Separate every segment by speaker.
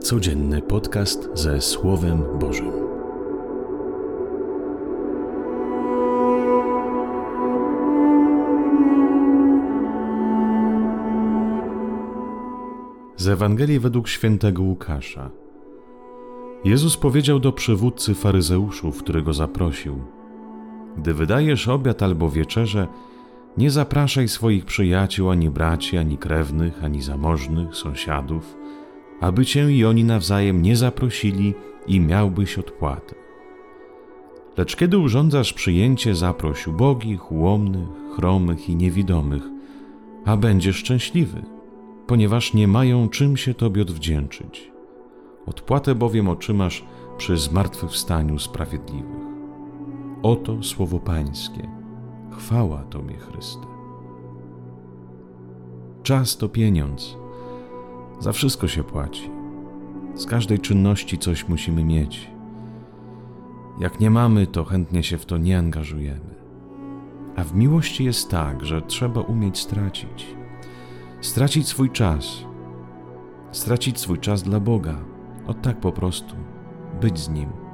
Speaker 1: Codzienny podcast ze Słowem Bożym. Z Ewangelii według świętego Łukasza. Jezus powiedział do przywódcy faryzeuszów, którego zaprosił: Gdy wydajesz obiad albo wieczerze, nie zapraszaj swoich przyjaciół, ani braci, ani krewnych, ani zamożnych, sąsiadów, aby cię i oni nawzajem nie zaprosili i miałbyś odpłatę. Lecz kiedy urządzasz przyjęcie, zaproś ubogich, ułomnych, chromych i niewidomych, a będziesz szczęśliwy, ponieważ nie mają czym się Tobie odwdzięczyć. Odpłatę bowiem otrzymasz przy zmartwychwstaniu sprawiedliwych. Oto słowo Pańskie. Chwała Tobie, Chryste. Czas to pieniądz. Za wszystko się płaci. Z każdej czynności coś musimy mieć. Jak nie mamy, to chętnie się w to nie angażujemy. A w miłości jest tak, że trzeba umieć stracić. Stracić swój czas. Stracić swój czas dla Boga. O tak po prostu. Być z Nim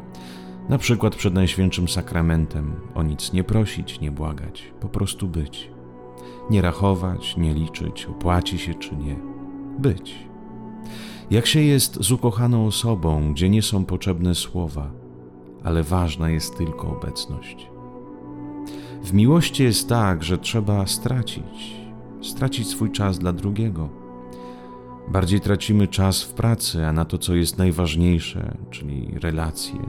Speaker 1: na przykład przed Najświętszym Sakramentem o nic nie prosić, nie błagać, po prostu być. Nie rachować, nie liczyć, opłaci się czy nie. Być. Jak się jest z ukochaną osobą, gdzie nie są potrzebne słowa, ale ważna jest tylko obecność. W miłości jest tak, że trzeba stracić, stracić swój czas dla drugiego. Bardziej tracimy czas w pracy, a na to, co jest najważniejsze, czyli relacje,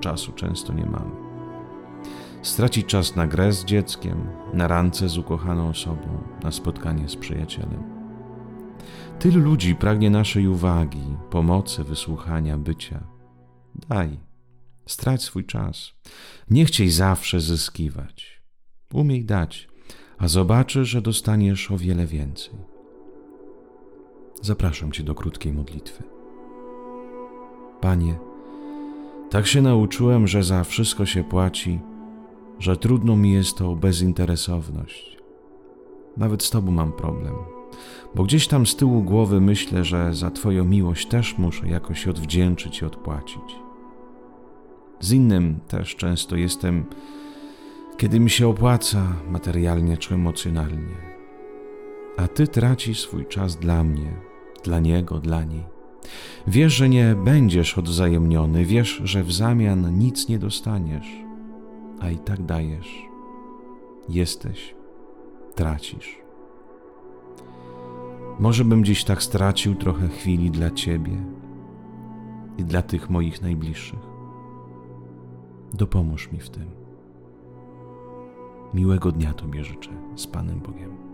Speaker 1: czasu często nie mamy. Stracić czas na grę z dzieckiem, na randce z ukochaną osobą, na spotkanie z przyjacielem. Tylu ludzi pragnie naszej uwagi, pomocy, wysłuchania, bycia. Daj, strać swój czas. Nie chciej zawsze zyskiwać. Umiej dać, a zobaczysz, że dostaniesz o wiele więcej. Zapraszam Cię do krótkiej modlitwy. Panie, tak się nauczyłem, że za wszystko się płaci, że trudno mi jest to bezinteresowność. Nawet z Tobą mam problem, bo gdzieś tam z tyłu głowy myślę, że za Twoją miłość też muszę jakoś odwdzięczyć i odpłacić. Z innym też często jestem, kiedy mi się opłaca materialnie czy emocjonalnie. A Ty tracisz swój czas dla mnie, dla Niego, dla niej. Wiesz, że nie będziesz odwzajemniony, wiesz, że w zamian nic nie dostaniesz, a i tak dajesz. Jesteś, tracisz. Może bym dziś tak stracił trochę chwili dla Ciebie i dla tych moich najbliższych. Dopomóż mi w tym. Miłego dnia Tobie życzę z Panem Bogiem.